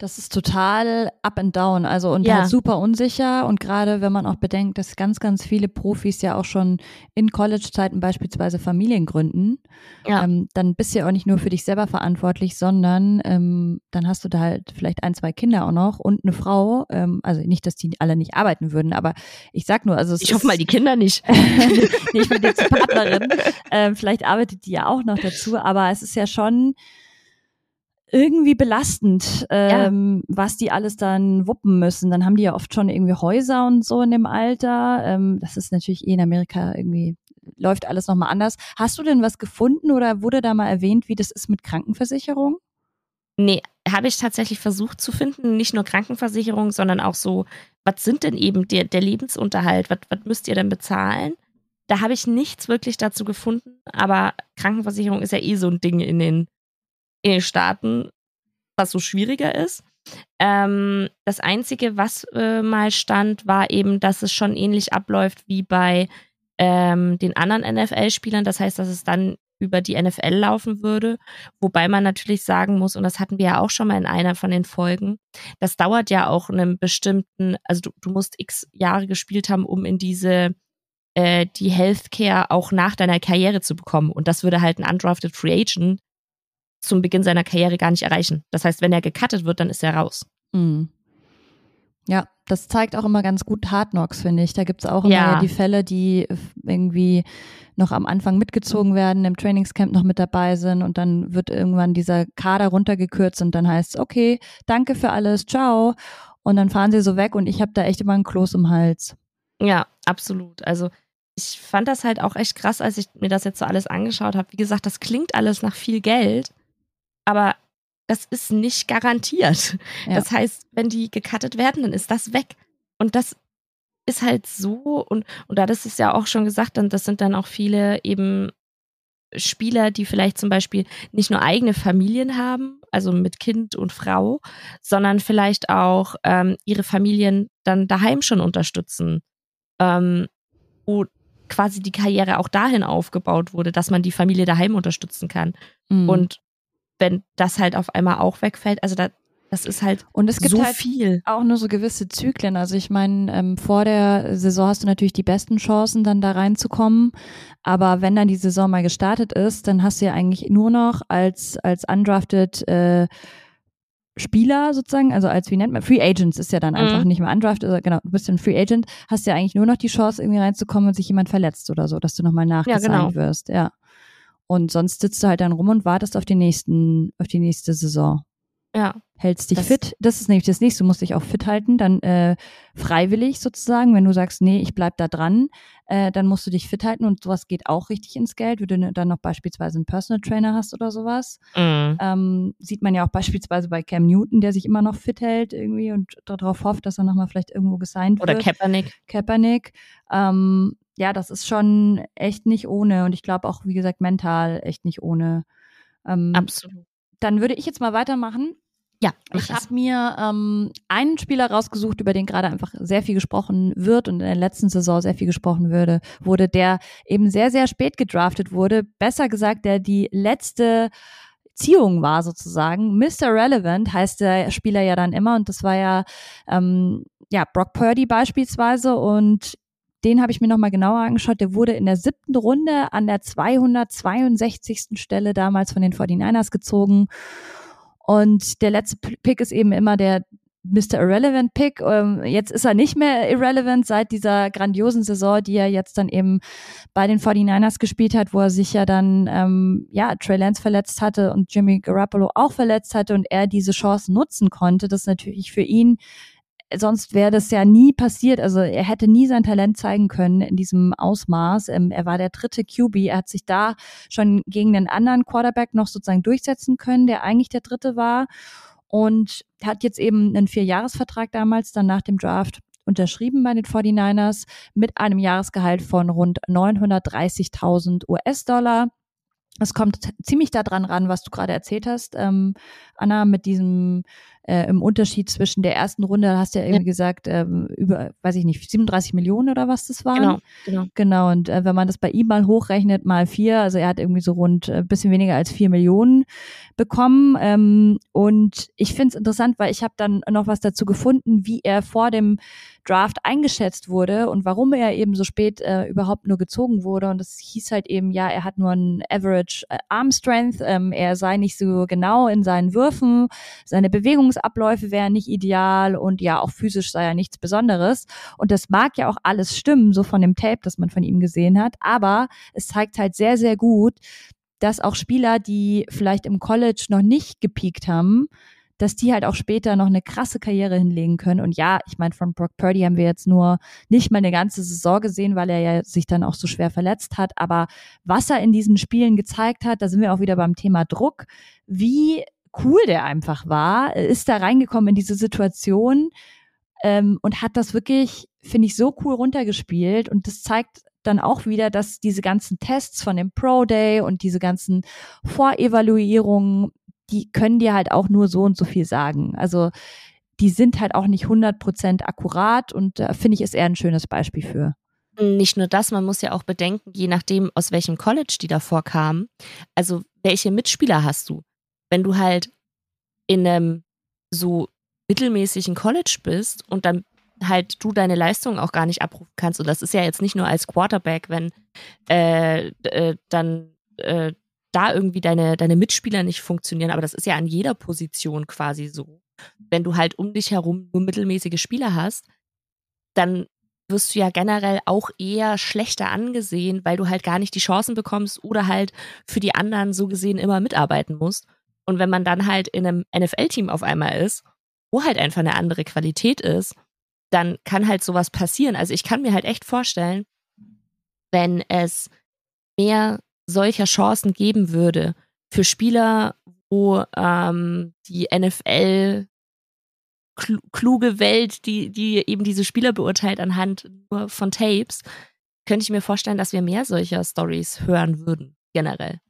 Das ist total up and down, also und
Ja.
halt super unsicher. Und gerade wenn man auch bedenkt, dass ganz, ganz viele Profis ja auch schon in College-Zeiten beispielsweise Familien gründen,
Ja.
ähm, dann bist du ja auch nicht nur für dich selber verantwortlich, sondern ähm, dann hast du da halt vielleicht ein, zwei Kinder auch noch und eine Frau. Ähm, also nicht, dass die alle nicht arbeiten würden, aber ich sag nur, also es
Ich hoffe mal, die Kinder nicht.
meine jetzt die Partnerin. Ähm, vielleicht arbeitet die ja auch noch dazu, aber es ist ja schon irgendwie belastend, ähm, was die alles dann wuppen müssen. Dann haben die ja oft schon irgendwie Häuser und so in dem Alter. Ähm, das ist natürlich eh in Amerika irgendwie läuft alles nochmal anders. Hast du denn was gefunden oder wurde da mal erwähnt, wie das ist mit Krankenversicherung?
Nee, habe ich tatsächlich versucht zu finden. Nicht nur Krankenversicherung, sondern auch so, was sind denn eben der, der Lebensunterhalt? Was, was müsst ihr denn bezahlen? Da habe ich nichts wirklich dazu gefunden, aber Krankenversicherung ist ja eh so ein Ding in den, in den Staaten, was so schwieriger ist. Ähm, das Einzige, was äh, mal stand, war eben, dass es schon ähnlich abläuft wie bei ähm, den anderen NFL-Spielern. Das heißt, dass es dann über die NFL laufen würde. Wobei man natürlich sagen muss, und das hatten wir ja auch schon mal in einer von den Folgen, das dauert ja auch einen bestimmten, also du, du musst x Jahre gespielt haben, um in diese äh, die Healthcare auch nach deiner Karriere zu bekommen. Und das würde halt ein undrafted Free Agent zum Beginn seiner Karriere gar nicht erreichen. Das heißt, wenn er gecuttet wird, dann ist er raus.
Mhm. Ja, das zeigt auch immer ganz gut Hard Knocks, finde ich. Da gibt's auch immer
Ja.
ja die Fälle, die irgendwie noch am Anfang mitgezogen werden, im Trainingscamp noch mit dabei sind und dann wird irgendwann dieser Kader runtergekürzt und dann heißt es, okay, danke für alles, ciao. Und dann fahren sie so weg und ich habe da echt immer einen Kloß im Hals.
Ja, absolut. Also ich fand das halt auch echt krass, als ich mir das jetzt so alles angeschaut habe. Wie gesagt, das klingt alles nach viel Geld, aber das ist nicht garantiert.
Ja.
Das heißt, wenn die gecuttet werden, dann ist das weg. Und das ist halt so, und, und da das ist ja auch schon gesagt, dann, das sind dann auch viele eben Spieler, die vielleicht zum Beispiel nicht nur eigene Familien haben, also mit Kind und Frau, sondern vielleicht auch ähm, ihre Familien dann daheim schon unterstützen, ähm, wo quasi die Karriere auch dahin aufgebaut wurde, dass man die Familie daheim unterstützen kann.
Mhm.
Und wenn das halt auf einmal auch wegfällt, also da, das ist halt
und es gibt
so
halt
viel.
auch nur so gewisse Zyklen. Also ich meine, ähm, vor der Saison hast du natürlich die besten Chancen, dann da reinzukommen. Aber wenn dann die Saison mal gestartet ist, dann hast du ja eigentlich nur noch als, als undrafted äh, Spieler sozusagen, also als, wie nennt man, Free Agents ist ja dann einfach
Mhm.
nicht mehr undrafted, also genau, du bist ja ein Free Agent, hast ja eigentlich nur noch die Chance, irgendwie reinzukommen, wenn sich jemand verletzt oder so, dass du nochmal nachgesigned
genau.
wirst, ja. Und sonst sitzt du halt dann rum und wartest auf die nächsten, auf die nächste Saison.
Ja.
Hältst dich
Das-
fit. Das ist nämlich das nächste. Du musst dich auch fit halten. Dann äh, freiwillig sozusagen. Wenn du sagst, nee, ich bleib da dran, äh, dann musst du dich fit halten und sowas geht auch richtig ins Geld. Wenn du dann noch beispielsweise einen Personal Trainer hast oder sowas.
Mhm.
Ähm, sieht man ja auch beispielsweise bei Cam Newton, der sich immer noch fit hält irgendwie und darauf hofft, dass er nochmal vielleicht irgendwo gesigned
Oder
wird.
Kaepernick.
Kaepernick. Ähm, ja, das ist schon echt nicht ohne und ich glaube auch, wie gesagt, mental echt nicht ohne. Ähm,
Absolut.
dann würde ich jetzt mal weitermachen.
Ja,
Ich habe mir ähm, einen Spieler rausgesucht, über den gerade einfach sehr viel gesprochen wird und in der letzten Saison sehr viel gesprochen würde, wurde, der eben sehr, sehr spät gedraftet wurde. Besser gesagt, der die letzte Ziehung war sozusagen. Mr. Relevant heißt der Spieler ja dann immer und das war ja, ähm, ja Brock Purdy beispielsweise und den habe ich mir nochmal genauer angeschaut. Der wurde in der siebten Runde an der 262. Stelle damals von den 49ers gezogen. Und der letzte Pick ist eben immer der Mr. Irrelevant Pick. Ähm, jetzt ist er nicht mehr irrelevant seit dieser grandiosen Saison, die er jetzt dann eben bei den 49ers gespielt hat, wo er sich ja dann, ähm, ja, Trey Lance verletzt hatte und Jimmy Garoppolo auch verletzt hatte und er diese Chance nutzen konnte. Das ist natürlich für ihn sonst wäre das ja nie passiert. Also er hätte nie sein Talent zeigen können in diesem Ausmaß. Ähm, er war der dritte QB. Er hat sich da schon gegen den anderen Quarterback noch sozusagen durchsetzen können, der eigentlich der dritte war. Und hat jetzt eben einen Vierjahresvertrag damals dann nach dem Draft unterschrieben bei den 49ers mit einem Jahresgehalt von rund 930.000 US-Dollar. Es kommt ziemlich daran ran, was du gerade erzählt hast, ähm, Anna, mit diesem äh, im Unterschied zwischen der ersten Runde, hast du ja irgendwie gesagt, ähm, über, weiß ich nicht, 37 Millionen oder was das waren.
Genau, genau.
Genau, und äh, wenn man das bei ihm mal hochrechnet, mal vier, also er hat irgendwie so rund äh, bisschen weniger als vier Millionen bekommen. Ähm, und ich finde es interessant, weil ich habe dann noch was dazu gefunden, wie er vor dem Draft eingeschätzt wurde und warum er eben so spät äh, überhaupt nur gezogen wurde. Und das hieß halt eben, ja, er hat nur ein Average äh, Arm Strength, ähm, er sei nicht so genau in seinen Würfen, seine Bewegungsabläufe wären nicht ideal und ja, auch physisch sei er nichts Besonderes. Und das mag ja auch alles stimmen, so von dem Tape, das man von ihm gesehen hat. Aber es zeigt halt sehr, sehr gut, dass auch Spieler, die vielleicht im College noch nicht gepiekt haben, dass die halt auch später noch eine krasse Karriere hinlegen können. Und ja, ich meine, von Brock Purdy haben wir jetzt nur nicht mal eine ganze Saison gesehen, weil er ja sich dann auch so schwer verletzt hat. Aber was er in diesen Spielen gezeigt hat, da sind wir auch wieder beim Thema Druck, wie cool der einfach war, ist da reingekommen in diese Situation ähm, und hat das wirklich, finde ich, so cool runtergespielt. Und das zeigt dann auch wieder, dass diese ganzen Tests von dem Pro Day und diese ganzen Vorevaluierungen, die können dir halt auch nur so und so viel sagen. Also die sind halt auch nicht 100% akkurat und da finde ich, ist eher ein schönes Beispiel für.
Nicht nur das, man muss ja auch bedenken, je nachdem, aus welchem College die davor kamen, also welche Mitspieler hast du? Wenn du halt in einem so mittelmäßigen College bist und dann halt du deine Leistung auch gar nicht abrufen kannst. Und das ist ja jetzt nicht nur als Quarterback, wenn äh, äh, dann äh, da irgendwie deine, deine Mitspieler nicht funktionieren, aber das ist ja an jeder Position quasi so. Wenn du halt um dich herum nur mittelmäßige Spieler hast, dann wirst du ja generell auch eher schlechter angesehen, weil du halt gar nicht die Chancen bekommst oder halt für die anderen so gesehen immer mitarbeiten musst. Und wenn man dann halt in einem NFL-Team auf einmal ist, wo halt einfach eine andere Qualität ist, dann kann halt sowas passieren. Also ich kann mir halt echt vorstellen, wenn es mehr solcher Chancen geben würde für Spieler, wo ähm, die NFL kl kluge Welt, die, die eben diese Spieler beurteilt anhand nur von Tapes, könnte ich mir vorstellen, dass wir mehr solcher Stories hören würden, generell.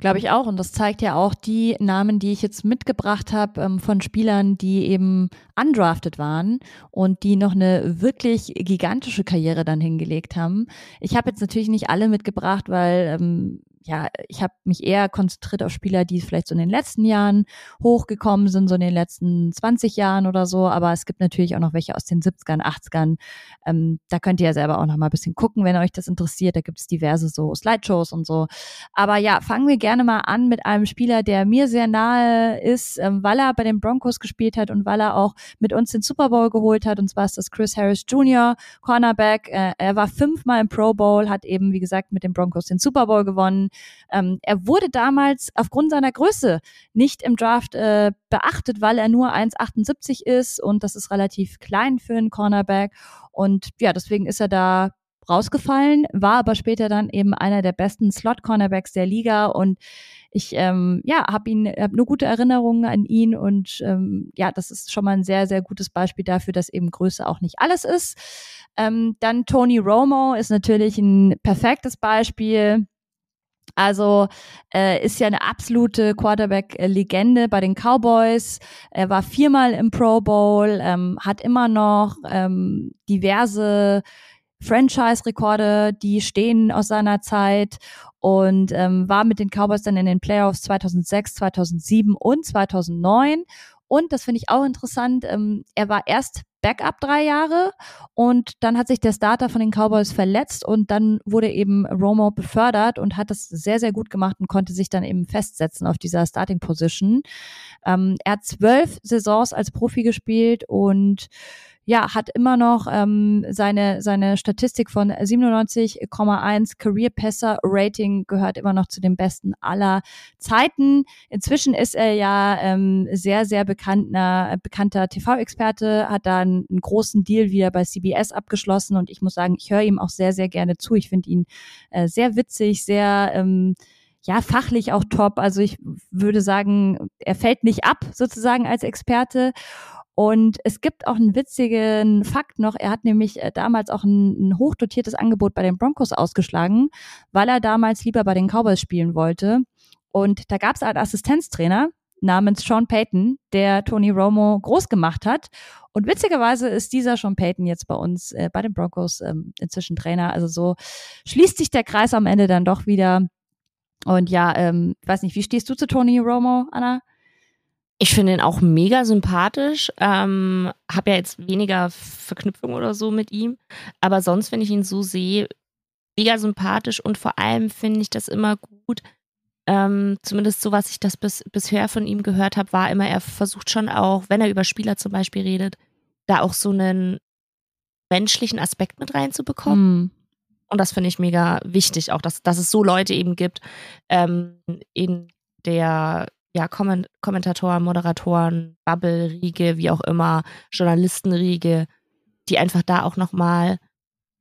Glaube ich auch. Und das zeigt ja auch die Namen, die ich jetzt mitgebracht habe ähm, von Spielern, die eben undrafted waren und die noch eine wirklich gigantische Karriere dann hingelegt haben. Ich habe jetzt natürlich nicht alle mitgebracht, weil ähm, ja, ich habe mich eher konzentriert auf Spieler, die vielleicht so in den letzten Jahren hochgekommen sind, so in den letzten 20 Jahren oder so. Aber es gibt natürlich auch noch welche aus den 70ern, 80ern. Ähm, da könnt ihr ja selber auch noch mal ein bisschen gucken, wenn euch das interessiert. Da gibt es diverse so Slideshows und so. Aber ja, fangen wir gerne mal an mit einem Spieler, der mir sehr nahe ist, ähm, weil er bei den Broncos gespielt hat und weil er auch mit uns den Super Bowl geholt hat. Und zwar ist das Chris Harris Jr., Cornerback. Äh, er war fünfmal im Pro Bowl, hat eben, wie gesagt, mit den Broncos den Super Bowl gewonnen ähm, er wurde damals aufgrund seiner Größe nicht im Draft äh, beachtet, weil er nur 1,78 ist und das ist relativ klein für einen Cornerback. Und ja, deswegen ist er da rausgefallen, war aber später dann eben einer der besten Slot-Cornerbacks der Liga und ich ähm, ja habe ihn hab nur gute Erinnerungen an ihn und ähm, ja das ist schon mal ein sehr sehr gutes Beispiel dafür, dass eben Größe auch nicht alles ist. Ähm, dann Tony Romo ist natürlich ein perfektes Beispiel. Also äh, ist ja eine absolute Quarterback-Legende bei den Cowboys. Er war viermal im Pro Bowl, ähm, hat immer noch ähm, diverse Franchise-Rekorde, die stehen aus seiner Zeit und ähm, war mit den Cowboys dann in den Playoffs 2006, 2007 und 2009. Und das finde ich auch interessant. Ähm, er war erst Backup drei Jahre und dann hat sich der Starter von den Cowboys verletzt und dann wurde eben Romo befördert und hat das sehr, sehr gut gemacht und konnte sich dann eben festsetzen auf dieser Starting Position. Ähm, er hat zwölf Saisons als Profi gespielt und ja, hat immer noch ähm, seine, seine Statistik von 97,1 Career Passer Rating gehört immer noch zu den besten aller Zeiten. Inzwischen ist er ja ähm, sehr, sehr bekannter, bekannter TV-Experte, hat da einen, einen großen Deal wieder bei CBS abgeschlossen und ich muss sagen, ich höre ihm auch sehr, sehr gerne zu. Ich finde ihn äh, sehr witzig, sehr ähm, ja, fachlich auch top. Also ich würde sagen, er fällt nicht ab sozusagen als Experte. Und es gibt auch einen witzigen Fakt noch. Er hat nämlich äh, damals auch ein, ein hochdotiertes Angebot bei den Broncos ausgeschlagen, weil er damals lieber bei den Cowboys spielen wollte. Und da gab es einen Assistenztrainer namens Sean Payton, der Tony Romo groß gemacht hat. Und witzigerweise ist dieser Sean Payton jetzt bei uns äh, bei den Broncos ähm, inzwischen Trainer. Also so schließt sich der Kreis am Ende dann doch wieder. Und ja, ähm, weiß nicht, wie stehst du zu Tony Romo, Anna?
Ich finde ihn auch mega sympathisch. Ähm, habe ja jetzt weniger Verknüpfung oder so mit ihm. Aber sonst, wenn ich ihn so sehe, mega sympathisch und vor allem finde ich das immer gut. Ähm, zumindest so, was ich das bis, bisher von ihm gehört habe, war immer, er versucht schon auch, wenn er über Spieler zum Beispiel redet, da auch so einen menschlichen Aspekt mit reinzubekommen. Mm. Und das finde ich mega wichtig, auch dass, dass es so Leute eben gibt ähm, in der ja, Kommentatoren, Moderatoren, Bubble-Riege, wie auch immer, Journalistenriege, die einfach da auch nochmal,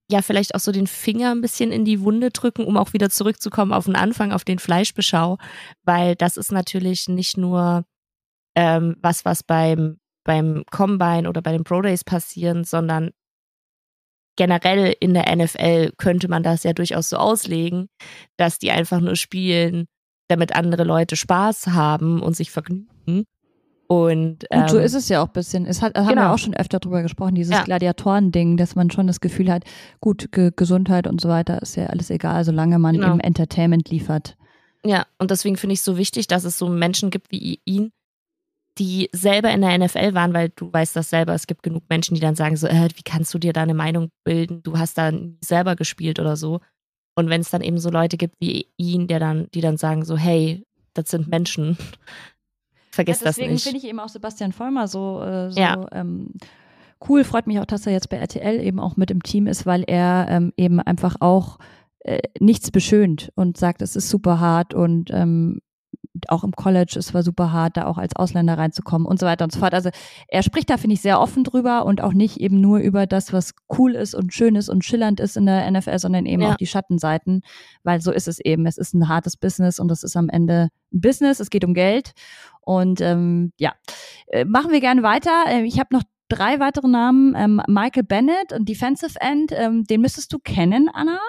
ja, vielleicht auch so den Finger ein bisschen in die Wunde drücken, um auch wieder zurückzukommen auf den Anfang, auf den Fleischbeschau, weil das ist natürlich nicht nur ähm, was, was beim, beim Combine oder bei den Pro Days passieren, sondern generell in der NFL könnte man das ja durchaus so auslegen, dass die einfach nur spielen, damit andere Leute Spaß haben und sich vergnügen. Und,
ähm, und so ist es ja auch ein bisschen. Es hat, genau. haben wir genau. auch schon öfter drüber gesprochen, dieses ja. Gladiatoren-Ding, dass man schon das Gefühl hat, gut, Ge Gesundheit und so weiter ist ja alles egal, solange man genau. eben Entertainment liefert.
Ja, und deswegen finde ich es so wichtig, dass es so Menschen gibt wie ihn, die selber in der NFL waren, weil du weißt das selber, es gibt genug Menschen, die dann sagen so, äh, wie kannst du dir da eine Meinung bilden? Du hast da selber gespielt oder so. Und wenn es dann eben so Leute gibt wie ihn, der dann, die dann sagen so, hey, das sind Menschen, vergiss ja, das nicht.
Deswegen finde ich eben auch Sebastian Vollmer so, äh, so ja. ähm, cool. Freut mich auch, dass er jetzt bei RTL eben auch mit im Team ist, weil er ähm, eben einfach auch äh, nichts beschönt und sagt, es ist super hart und ähm, auch im College, es war super hart, da auch als Ausländer reinzukommen und so weiter und so fort. Also er spricht da, finde ich, sehr offen drüber und auch nicht eben nur über das, was cool ist und schön ist und schillernd ist in der NFL, sondern eben ja. auch die Schattenseiten, weil so ist es eben. Es ist ein hartes Business und es ist am Ende ein Business, es geht um Geld. Und ähm, ja, äh, machen wir gerne weiter. Äh, ich habe noch drei weitere Namen. Ähm, Michael Bennett, ein Defensive End, ähm, den müsstest du kennen, Anna.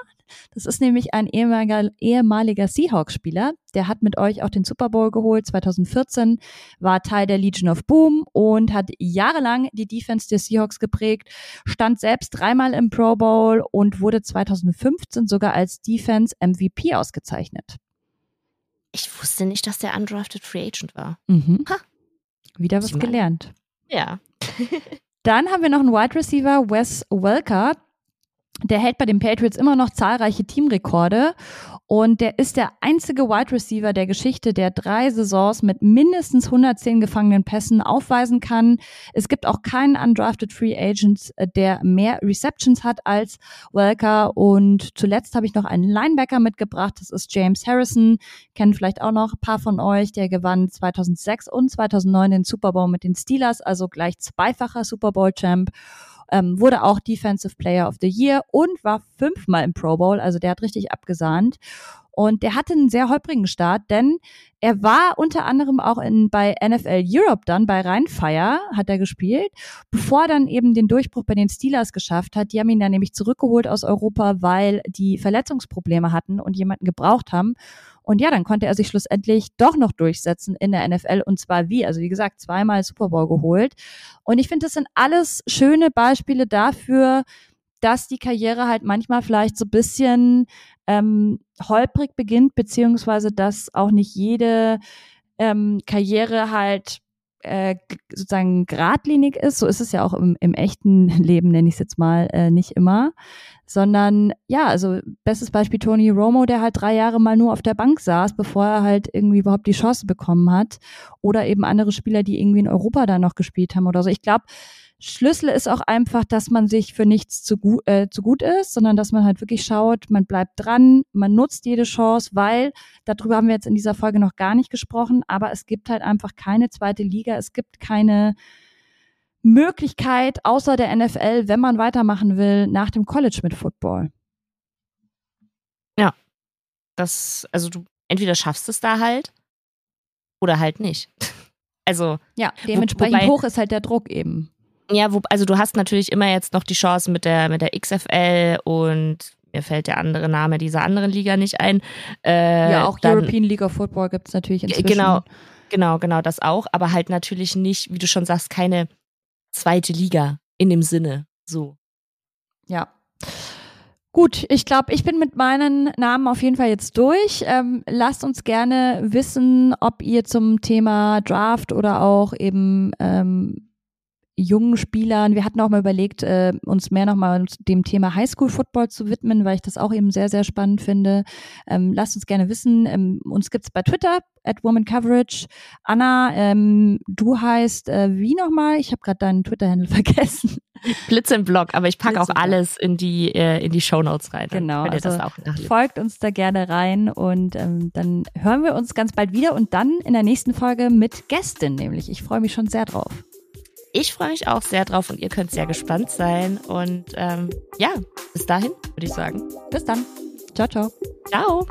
Das ist nämlich ein ehemaliger, ehemaliger Seahawks-Spieler. Der hat mit euch auch den Super Bowl geholt 2014, war Teil der Legion of Boom und hat jahrelang die Defense der Seahawks geprägt, stand selbst dreimal im Pro Bowl und wurde 2015 sogar als Defense MVP ausgezeichnet.
Ich wusste nicht, dass der undrafted Free Agent war.
Mhm. Wieder was gelernt.
Ja.
Dann haben wir noch einen Wide Receiver, Wes Welker der hält bei den Patriots immer noch zahlreiche Teamrekorde und der ist der einzige Wide Receiver der Geschichte, der drei Saisons mit mindestens 110 gefangenen Pässen aufweisen kann. Es gibt auch keinen undrafted Free Agent, äh, der mehr Receptions hat als Welker. Und zuletzt habe ich noch einen Linebacker mitgebracht. Das ist James Harrison. Kennen vielleicht auch noch ein paar von euch. Der gewann 2006 und 2009 den Super Bowl mit den Steelers, also gleich zweifacher Super Bowl Champ ähm, wurde auch Defensive Player of the Year und war fünfmal im Pro Bowl, also der hat richtig abgesahnt. Und der hatte einen sehr holprigen Start, denn er war unter anderem auch in, bei NFL Europe dann, bei Rheinfire hat er gespielt, bevor er dann eben den Durchbruch bei den Steelers geschafft hat. Die haben ihn dann nämlich zurückgeholt aus Europa, weil die Verletzungsprobleme hatten und jemanden gebraucht haben. Und ja, dann konnte er sich schlussendlich doch noch durchsetzen in der NFL und zwar wie? Also wie gesagt, zweimal Super Bowl geholt. Und ich finde, das sind alles schöne Beispiele dafür, dass die Karriere halt manchmal vielleicht so bisschen ähm, holprig beginnt, beziehungsweise dass auch nicht jede ähm, Karriere halt äh, sozusagen geradlinig ist. So ist es ja auch im, im echten Leben, nenne ich es jetzt mal, äh, nicht immer. Sondern ja, also bestes Beispiel Tony Romo, der halt drei Jahre mal nur auf der Bank saß, bevor er halt irgendwie überhaupt die Chance bekommen hat. Oder eben andere Spieler, die irgendwie in Europa da noch gespielt haben oder so. Ich glaube, Schlüssel ist auch einfach, dass man sich für nichts zu, gu äh, zu gut ist, sondern dass man halt wirklich schaut, man bleibt dran, man nutzt jede Chance, weil darüber haben wir jetzt in dieser Folge noch gar nicht gesprochen, aber es gibt halt einfach keine zweite Liga, es gibt keine Möglichkeit außer der NFL, wenn man weitermachen will, nach dem College mit Football.
Ja, das, also du entweder schaffst es da halt oder halt nicht. Also
ja, dementsprechend wobei, hoch ist halt der Druck eben.
Ja, wo, also du hast natürlich immer jetzt noch die Chance mit der, mit der XFL und mir fällt der andere Name dieser anderen Liga nicht ein.
Äh, ja, auch dann, European League of Football gibt es natürlich inzwischen.
Genau, genau, genau, das auch, aber halt natürlich nicht, wie du schon sagst, keine zweite Liga in dem Sinne. So.
Ja. Gut, ich glaube, ich bin mit meinen Namen auf jeden Fall jetzt durch. Ähm, lasst uns gerne wissen, ob ihr zum Thema Draft oder auch eben ähm, jungen Spielern. Wir hatten auch mal überlegt, äh, uns mehr nochmal dem Thema Highschool Football zu widmen, weil ich das auch eben sehr, sehr spannend finde. Ähm, lasst uns gerne wissen. Ähm, uns gibt's bei Twitter at Woman Coverage. Anna, ähm, du heißt äh, wie nochmal? Ich habe gerade deinen Twitter-Handle vergessen.
Blitz im Blog, aber ich packe auch alles in die äh, in die Show Notes rein.
Genau, also folgt uns da gerne rein und ähm, dann hören wir uns ganz bald wieder und dann in der nächsten Folge mit Gästin, nämlich. Ich freue mich schon sehr drauf.
Ich freue mich auch sehr drauf und ihr könnt sehr gespannt sein. Und ähm, ja, bis dahin würde ich sagen.
Bis dann. Ciao, ciao.
Ciao.